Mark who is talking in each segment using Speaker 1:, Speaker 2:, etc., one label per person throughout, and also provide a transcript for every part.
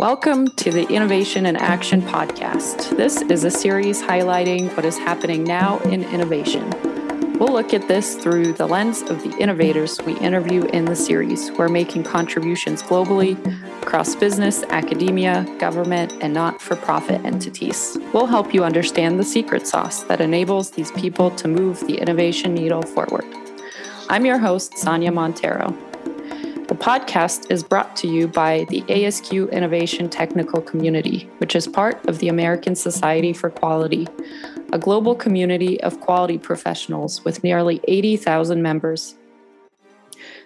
Speaker 1: Welcome to the Innovation in Action Podcast. This is a series highlighting what is happening now in innovation. We'll look at this through the lens of the innovators we interview in the series who are making contributions globally across business, academia, government, and not for profit entities. We'll help you understand the secret sauce that enables these people to move the innovation needle forward. I'm your host, Sonia Montero. The podcast is brought to you by the ASQ Innovation Technical Community, which is part of the American Society for Quality, a global community of quality professionals with nearly 80,000 members.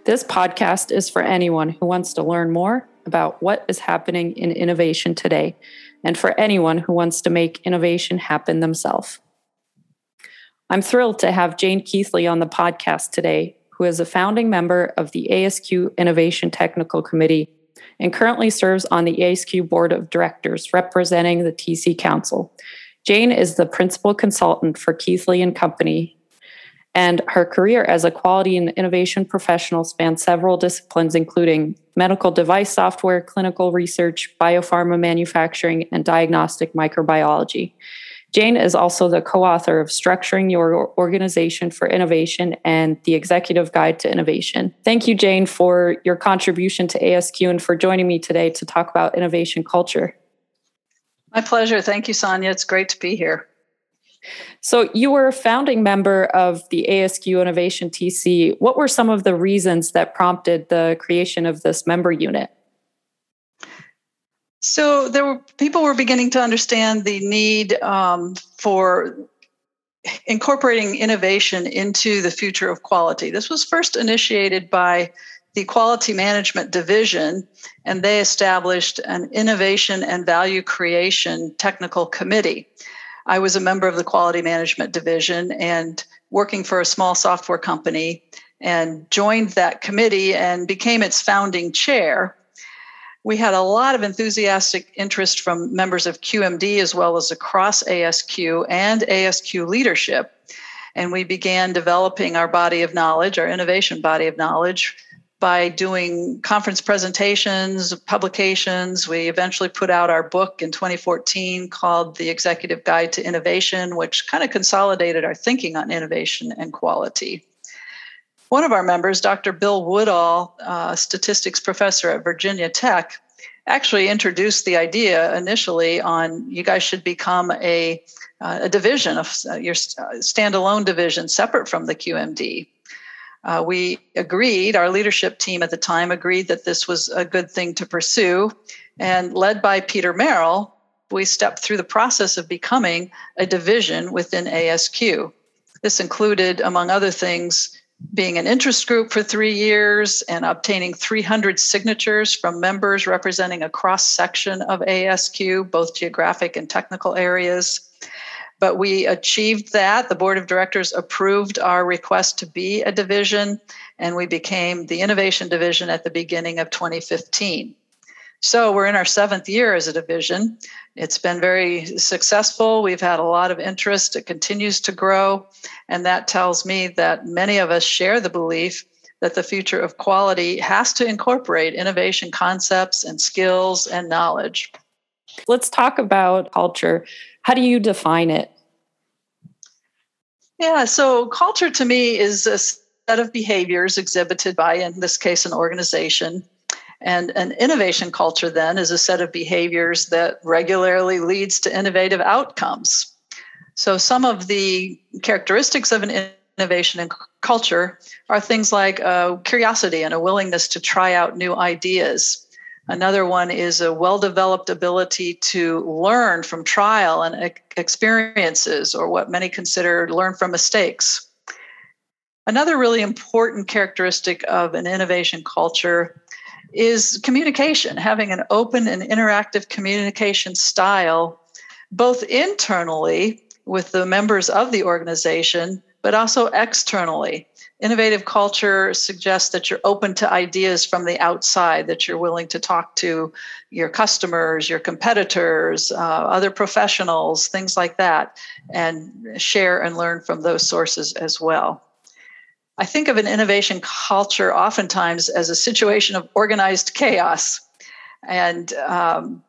Speaker 1: This podcast is for anyone who wants to learn more about what is happening in innovation today, and for anyone who wants to make innovation happen themselves. I'm thrilled to have Jane Keathley on the podcast today, who is a founding member of the ASQ Innovation Technical Committee and currently serves on the ASQ Board of Directors representing the TC Council. Jane is the principal consultant for Keathley and Company, and her career as a quality and innovation professional spans several disciplines, including medical device software, clinical research, biopharma manufacturing, and diagnostic microbiology. Jane is also the co author of Structuring Your Organization for Innovation and the Executive Guide to Innovation. Thank you, Jane, for your contribution to ASQ and for joining me today to talk about innovation culture.
Speaker 2: My pleasure. Thank you, Sonia. It's great to be here.
Speaker 1: So, you were a founding member of the ASQ Innovation TC. What were some of the reasons that prompted the creation of this member unit?
Speaker 2: So there were people were beginning to understand the need um, for incorporating innovation into the future of quality. This was first initiated by the Quality Management Division, and they established an innovation and value creation technical committee. I was a member of the Quality Management Division and working for a small software company and joined that committee and became its founding chair we had a lot of enthusiastic interest from members of QMD as well as across ASQ and ASQ leadership. And we began developing our body of knowledge, our innovation body of knowledge, by doing conference presentations, publications. We eventually put out our book in 2014 called The Executive Guide to Innovation, which kind of consolidated our thinking on innovation and quality. One of our members, Dr. Bill Woodall, uh, statistics professor at Virginia Tech, actually introduced the idea initially on you guys should become a, uh, a division of uh, your uh, standalone division separate from the QMD. Uh, we agreed, our leadership team at the time agreed that this was a good thing to pursue. And led by Peter Merrill, we stepped through the process of becoming a division within ASQ. This included, among other things, being an interest group for three years and obtaining 300 signatures from members representing a cross section of ASQ, both geographic and technical areas. But we achieved that. The board of directors approved our request to be a division, and we became the innovation division at the beginning of 2015. So we're in our seventh year as a division. It's been very successful. We've had a lot of interest. It continues to grow. And that tells me that many of us share the belief that the future of quality has to incorporate innovation concepts and skills and knowledge.
Speaker 1: Let's talk about culture. How do you define it?
Speaker 2: Yeah, so culture to me is a set of behaviors exhibited by, in this case, an organization and an innovation culture then is a set of behaviors that regularly leads to innovative outcomes. So some of the characteristics of an innovation and culture are things like curiosity and a willingness to try out new ideas. Another one is a well developed ability to learn from trial and experiences, or what many consider learn from mistakes. Another really important characteristic of an innovation culture is communication, having an open and interactive communication style, both internally with the members of the organization, but also externally. Innovative culture suggests that you're open to ideas from the outside, that you're willing to talk to your customers, your competitors, uh, other professionals, things like that, and share and learn from those sources as well. I think of an innovation culture oftentimes as a situation of organized chaos. And um,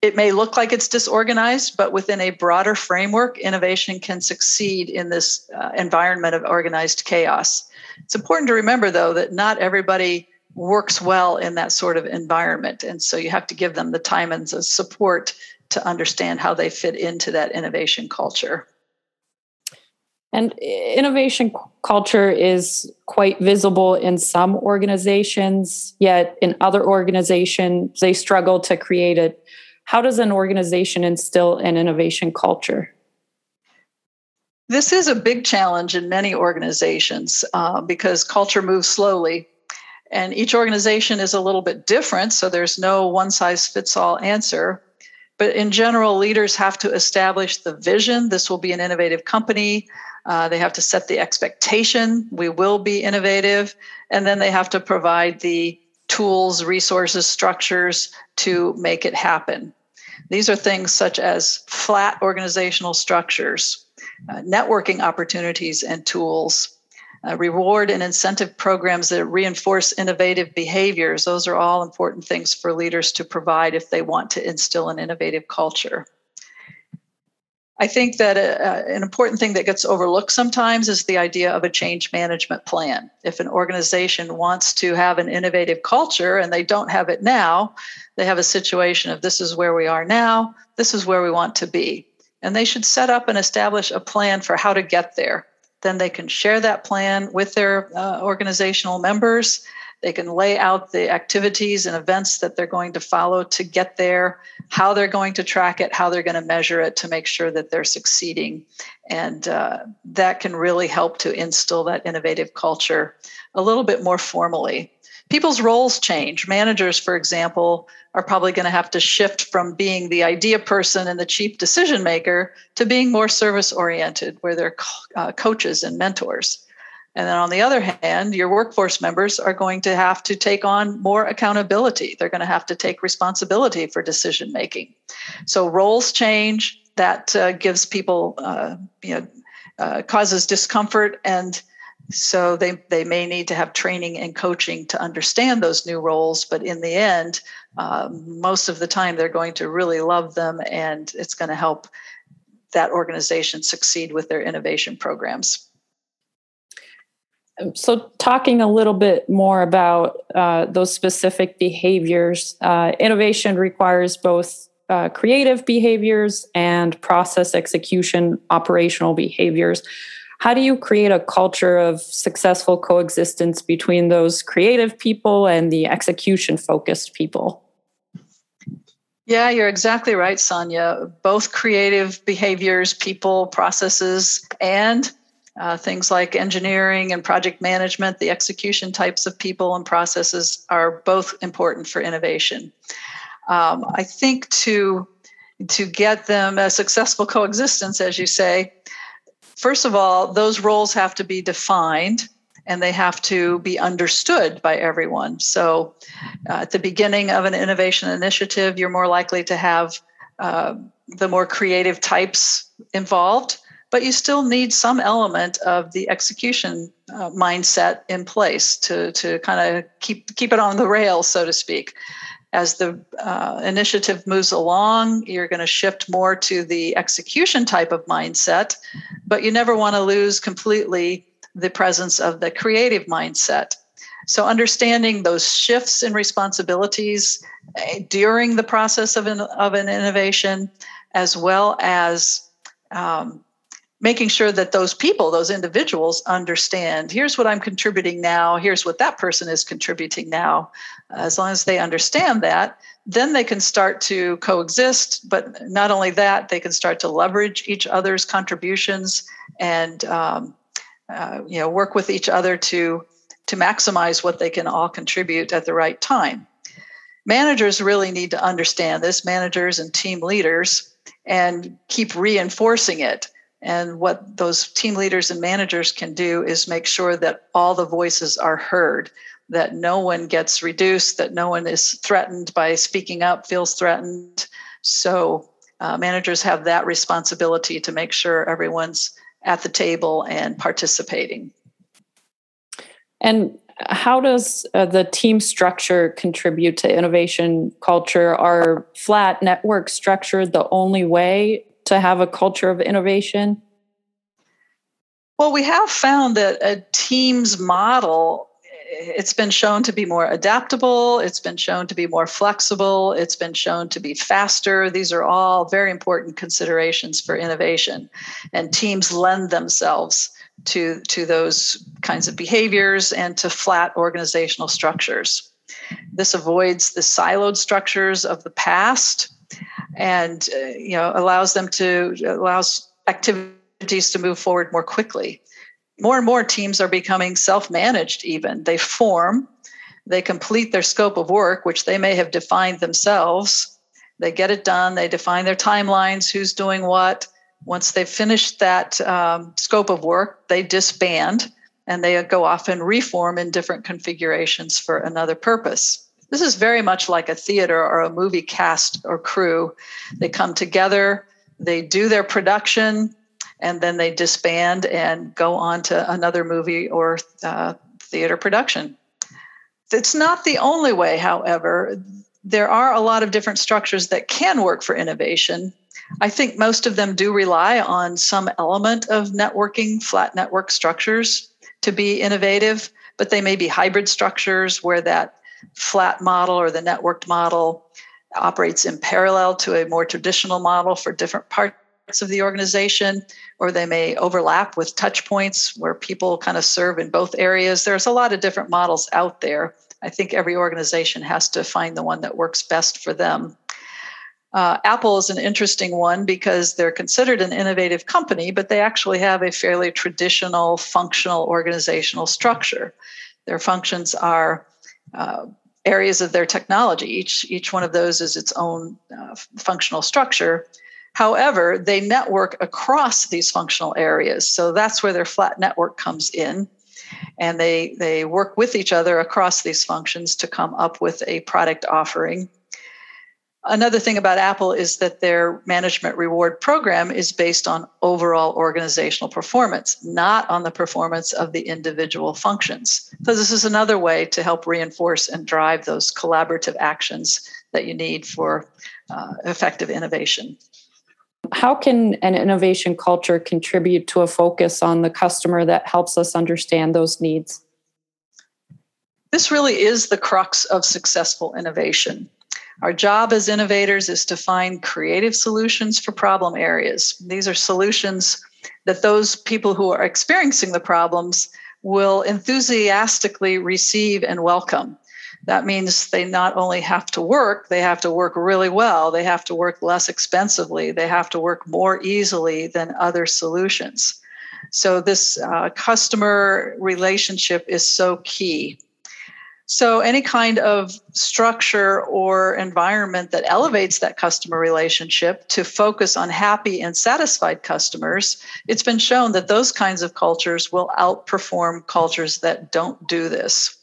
Speaker 2: it may look like it's disorganized, but within a broader framework, innovation can succeed in this uh, environment of organized chaos. It's important to remember, though, that not everybody works well in that sort of environment. And so you have to give them the time and the support to understand how they fit into that innovation culture.
Speaker 1: And innovation culture is quite visible in some organizations, yet in other organizations, they struggle to create it. How does an organization instill an innovation culture?
Speaker 2: This is a big challenge in many organizations uh, because culture moves slowly. And each organization is a little bit different, so there's no one size fits all answer. But in general, leaders have to establish the vision. This will be an innovative company. Uh, they have to set the expectation. We will be innovative. And then they have to provide the tools, resources, structures to make it happen. These are things such as flat organizational structures, uh, networking opportunities and tools, uh, reward and incentive programs that reinforce innovative behaviors. Those are all important things for leaders to provide if they want to instill an innovative culture. I think that uh, uh, an important thing that gets overlooked sometimes is the idea of a change management plan. If an organization wants to have an innovative culture and they don't have it now, they have a situation of this is where we are now, this is where we want to be. And they should set up and establish a plan for how to get there then they can share that plan with their uh, organizational members. They can lay out the activities and events that they're going to follow to get there, how they're going to track it, how they're going to measure it to make sure that they're succeeding. And uh, that can really help to instill that innovative culture a little bit more formally people's roles change. Managers, for example, are probably going to have to shift from being the idea person and the chief decision maker to being more service oriented, where they're uh, coaches and mentors. And then on the other hand, your workforce members are going to have to take on more accountability. They're going to have to take responsibility for decision making. So roles change. That uh, gives people, uh, you know, uh, causes discomfort and so they, they may need to have training and coaching to understand those new roles, but in the end, um, most of the time they're going to really love them and it's going to help that organization succeed with their innovation programs.
Speaker 1: So, talking a little bit more about uh, those specific behaviors, uh, innovation requires both uh, creative behaviors and process execution operational behaviors. How do you create a culture of successful coexistence between those creative people and the execution focused people?
Speaker 2: Yeah, you're exactly right, Sonia. Both creative behaviors, people, processes, and uh, things like engineering and project management, the execution types of people and processes are both important for innovation. Um, I think to to get them a successful coexistence, as you say, First of all, those roles have to be defined and they have to be understood by everyone. So, uh, at the beginning of an innovation initiative, you're more likely to have uh, the more creative types involved, but you still need some element of the execution uh, mindset in place to, to kind of keep, keep it on the rails, so to speak as the uh, initiative moves along, you're going to shift more to the execution type of mindset, but you never want to lose completely the presence of the creative mindset. So, understanding those shifts in responsibilities eh, during the process of an, of an innovation, as well as um, making sure that those people, those individuals, understand here's what I'm contributing now, here's what that person is contributing now. As long as they understand that, then they can start to coexist. But not only that, they can start to leverage each other's contributions and um, uh, you know work with each other to to maximize what they can all contribute at the right time. Managers really need to understand this, managers and team leaders, and keep reinforcing it and what those team leaders and managers can do is make sure that all the voices are heard, that no one gets reduced, that no one is threatened by speaking up, feels threatened. So, uh, managers have that responsibility to make sure everyone's at the table and participating.
Speaker 1: And how does uh, the team structure contribute to innovation culture? Are flat network structure the only way to have a culture of innovation?
Speaker 2: Well, we have found that a team's model it's been shown to be more adaptable, it's been shown to be more flexible, it's been shown to be faster. These are all very important considerations for innovation. And teams lend themselves to, to those kinds of behaviors and to flat organizational structures. This avoids the siloed structures of the past and uh, you know allows them to allows activities to move forward more quickly. More and more teams are becoming self-managed even. They form they complete their scope of work which they may have defined themselves. They get it done they define their timelines who's doing what. Once they've finished that um, scope of work they disband and they go off and reform in different configurations for another purpose this is very much like a theater or a movie cast or crew they come together they do their production and then they disband and go on to another movie or uh, theater production. It's not the only way, however. There are a lot of different structures that can work for innovation. I think most of them do rely on some element of networking, flat network structures to be innovative, but they may be hybrid structures where that flat model or the networked model operates in parallel to a more traditional model for different parts of the organization, or they may overlap with touch points where people kind of serve in both areas. There's a lot of different models out there. I think every organization has to find the one that works best for them. Uh, Apple is an interesting one because they're considered an innovative company, but they actually have a fairly traditional functional organizational structure. Their functions are uh, areas of their technology. Each, each one of those is its own uh, functional structure. However, they network across these functional areas. So that's where their flat network comes in. And they, they work with each other across these functions to come up with a product offering. Another thing about Apple is that their management reward program is based on overall organizational performance, not on the performance of the individual functions. So, this is another way to help reinforce and drive those collaborative actions that you need for uh, effective innovation.
Speaker 1: How can an innovation culture contribute to a focus on the customer that helps us understand those needs?
Speaker 2: This really is the crux of successful innovation. Our job as innovators is to find creative solutions for problem areas. These are solutions that those people who are experiencing the problems will enthusiastically receive and welcome that means they not only have to work, they have to work really well, they have to work less expensively, they have to work more easily than other solutions. So, this uh, customer relationship is so key. So, any kind of structure or environment that elevates that customer relationship to focus on happy and satisfied customers, it's been shown that those kinds of cultures will outperform cultures that don't do this.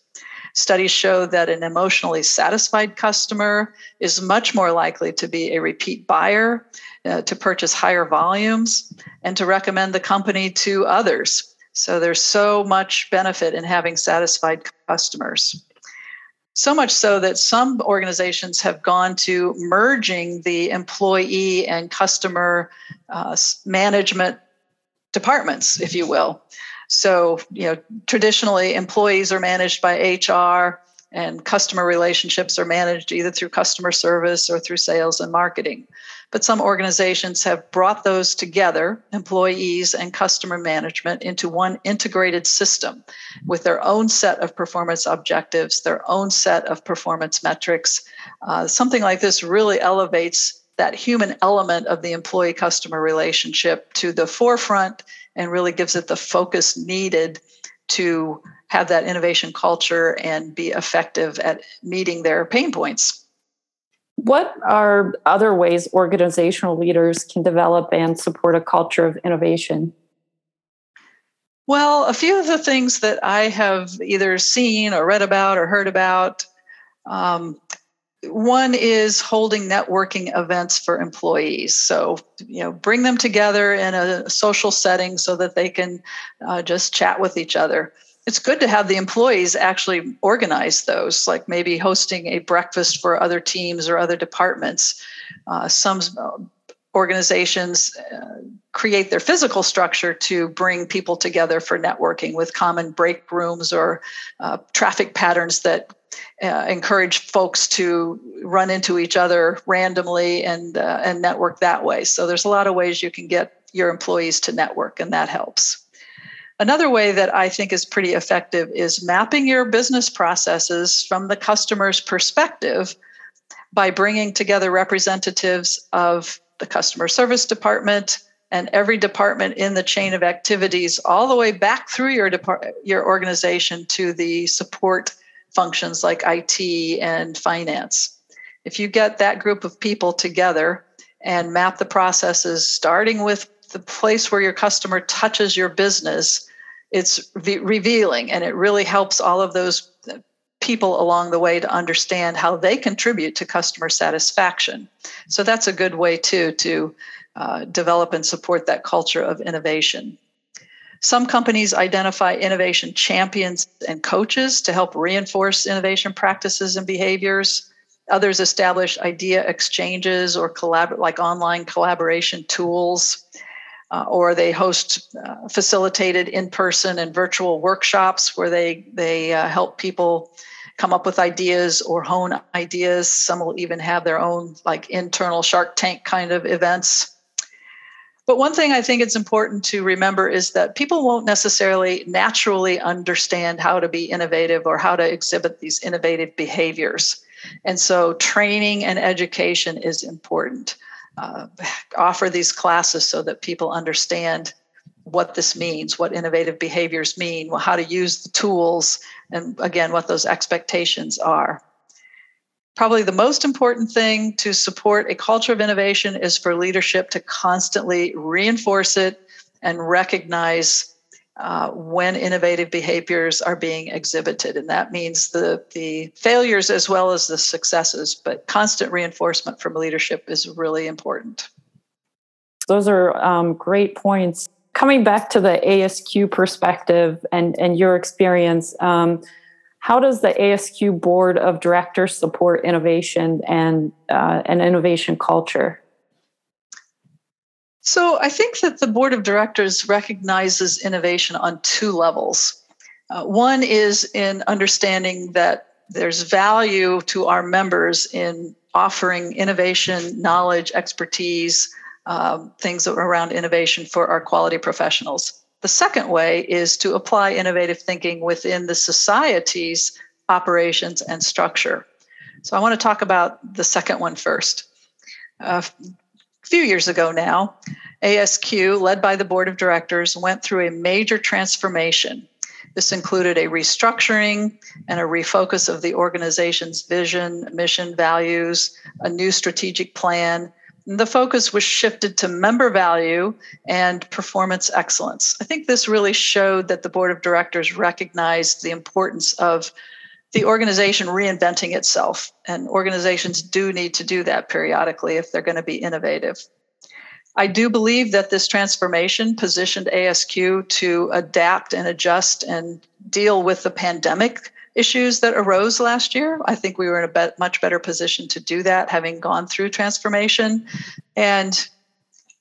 Speaker 2: Studies show that an emotionally satisfied customer is much more likely to be a repeat buyer, uh, to purchase higher volumes, and to recommend the company to others. So there's so much benefit in having satisfied customers. So much so that some organizations have gone to merging the employee and customer uh, management departments, if you will. So, you know, traditionally employees are managed by HR and customer relationships are managed either through customer service or through sales and marketing. But some organizations have brought those together, employees and customer management, into one integrated system with their own set of performance objectives, their own set of performance metrics. Uh, something like this really elevates that human element of the employee customer relationship to the forefront and really gives it the focus needed to have that innovation culture and be effective at meeting their pain points.
Speaker 1: What are other ways organizational leaders can develop and support a culture of innovation?
Speaker 2: Well, a few of the things that I have either seen or read about or heard about um, one is holding networking events for employees. So, you know, bring them together in a social setting so that they can uh, just chat with each other. It's good to have the employees actually organize those, like maybe hosting a breakfast for other teams or other departments. Uh, some uh, organizations uh, create their physical structure to bring people together for networking with common break rooms or uh, traffic patterns that uh, encourage folks to run into each other randomly and uh, and network that way. So there's a lot of ways you can get your employees to network, and that helps. Another way that I think is pretty effective is mapping your business processes from the customer's perspective by bringing together representatives of the customer service department and every department in the chain of activities all the way back through your depart- your organization to the support functions like IT and finance. If you get that group of people together and map the processes, starting with the place where your customer touches your business, it's re- revealing and it really helps all of those people along the way to understand how they contribute to customer satisfaction. So that's a good way too to uh, develop and support that culture of innovation. Some companies identify innovation champions and coaches to help reinforce innovation practices and behaviors. Others establish idea exchanges or collab- like online collaboration tools. Uh, or they host uh, facilitated in-person and virtual workshops where they they uh, help people come up with ideas or hone ideas. Some will even have their own like internal Shark Tank kind of events. But one thing I think it's important to remember is that people won't necessarily naturally understand how to be innovative or how to exhibit these innovative behaviors. And so training and education is important. Uh, offer these classes so that people understand what this means, what innovative behaviors mean, how to use the tools, and again, what those expectations are. Probably the most important thing to support a culture of innovation is for leadership to constantly reinforce it and recognize uh, when innovative behaviors are being exhibited. And that means the, the failures as well as the successes, but constant reinforcement from leadership is really important.
Speaker 1: Those are um, great points. Coming back to the ASQ perspective and, and your experience, um, how does the ASQ board of directors support innovation and uh, an innovation culture?
Speaker 2: So I think that the board of directors recognizes innovation on two levels. Uh, one is in understanding that there's value to our members in offering innovation, knowledge, expertise, um, things around innovation for our quality professionals. The second way is to apply innovative thinking within the society's operations and structure. So I want to talk about the second one first. Uh, few years ago now, ASQ, led by the board of directors, went through a major transformation. This included a restructuring and a refocus of the organization's vision, mission, values, a new strategic plan, the focus was shifted to member value and performance excellence. I think this really showed that the board of directors recognized the importance of the organization reinventing itself. And organizations do need to do that periodically if they're going to be innovative. I do believe that this transformation positioned ASQ to adapt and adjust and deal with the pandemic issues that arose last year. I think we were in a bet, much better position to do that, having gone through transformation. And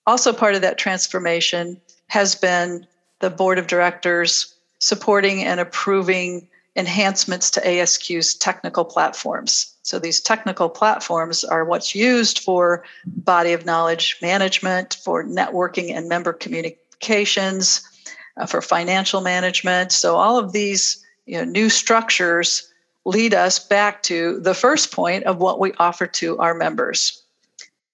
Speaker 2: also, part of that transformation has been the board of directors supporting and approving enhancements to ASQ's technical platforms. So, these technical platforms are what's used for body of knowledge management, for networking and member communications, uh, for financial management. So, all of these you know, new structures lead us back to the first point of what we offer to our members.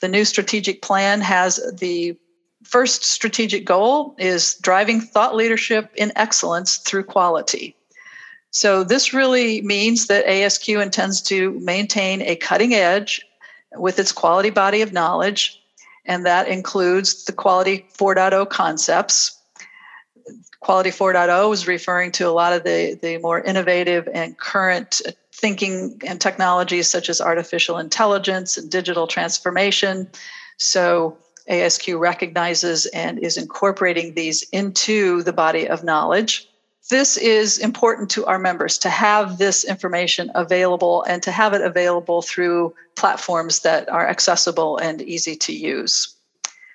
Speaker 2: The new strategic plan has the first strategic goal is driving thought leadership in excellence through quality. So this really means that ASQ intends to maintain a cutting edge with its quality body of knowledge, and that includes the quality 4.0 concepts, Quality 4.0 is referring to a lot of the, the more innovative and current thinking and technologies such as artificial intelligence and digital transformation. So ASQ recognizes and is incorporating these into the body of knowledge. This is important to our members to have this information available and to have it available through platforms that are accessible and easy to use.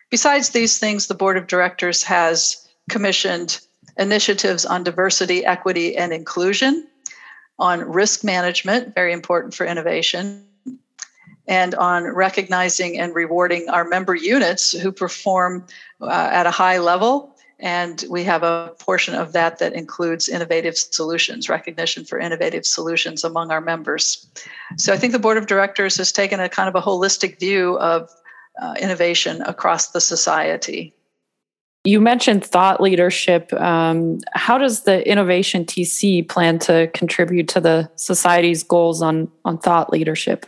Speaker 2: Besides these things, the board of directors has commissioned initiatives on diversity, equity, and inclusion, on risk management, very important for innovation, and on recognizing and rewarding our member units who perform uh, at a high level and we have a portion of that that includes innovative solutions, recognition for innovative solutions among our members. So I think the board of directors has taken a kind of a holistic view of uh, innovation across the society.
Speaker 1: You mentioned thought leadership. Um, how does the Innovation TC plan to contribute to the society's goals on, on thought leadership?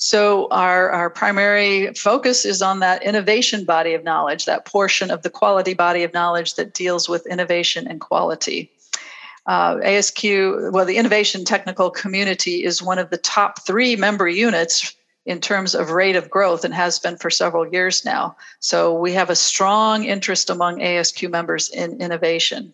Speaker 2: So, our, our primary focus is on that innovation body of knowledge, that portion of the quality body of knowledge that deals with innovation and quality. Uh, ASQ, well, the innovation technical community is one of the top three member units in terms of rate of growth and has been for several years now. So, we have a strong interest among ASQ members in innovation.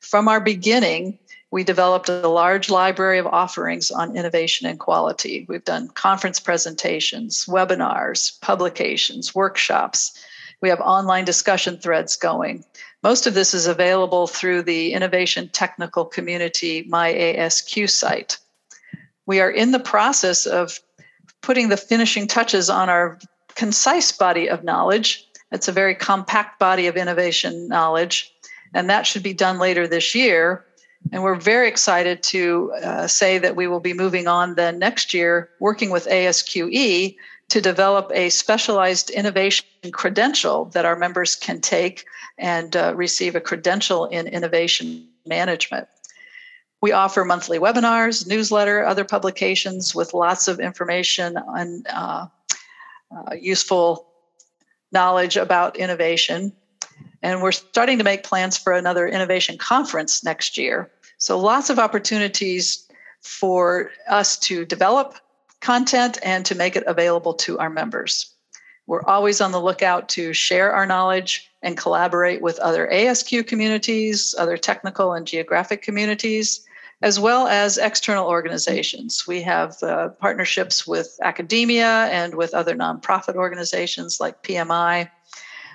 Speaker 2: From our beginning, we developed a large library of offerings on innovation and quality. We've done conference presentations, webinars, publications, workshops. We have online discussion threads going. Most of this is available through the Innovation Technical Community MyASQ site. We are in the process of putting the finishing touches on our concise body of knowledge. It's a very compact body of innovation knowledge, and that should be done later this year and we're very excited to uh, say that we will be moving on then next year, working with ASQE to develop a specialized innovation credential that our members can take and uh, receive a credential in innovation management. We offer monthly webinars, newsletter, other publications with lots of information and uh, uh useful knowledge about innovation. And we're starting to make plans for another innovation conference next year. So lots of opportunities for us to develop content and to make it available to our members. We're always on the lookout to share our knowledge and collaborate with other ASQ communities, other technical and geographic communities, as well as external organizations. We have uh, partnerships with academia and with other nonprofit organizations like PMI.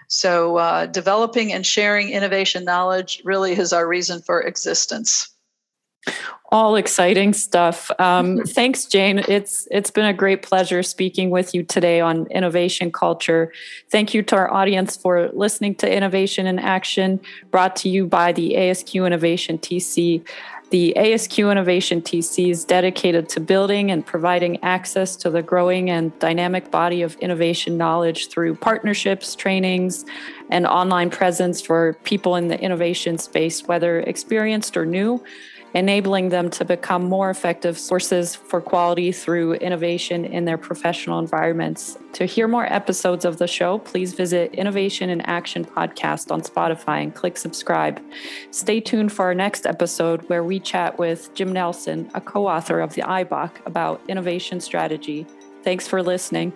Speaker 2: So, uh, developing and sharing innovation knowledge really is our reason for existence.
Speaker 1: All exciting stuff. Um, thanks, Jane. It's it's been a great pleasure speaking with you today on innovation culture. Thank you to our audience for listening to Innovation in Action, brought to you by the ASQ Innovation TC. The ASQ Innovation TC is dedicated to building and providing access to the growing and dynamic body of innovation knowledge through partnerships, trainings, and online presence for people in the innovation space, whether experienced or new enabling them to become more effective sources for quality through innovation in their professional environments. To hear more episodes of the show, please visit Innovation in Action podcast on Spotify and click subscribe. Stay tuned for our next episode where we chat with Jim Nelson, a co author of the IBOK, about innovation strategy. Thanks for listening.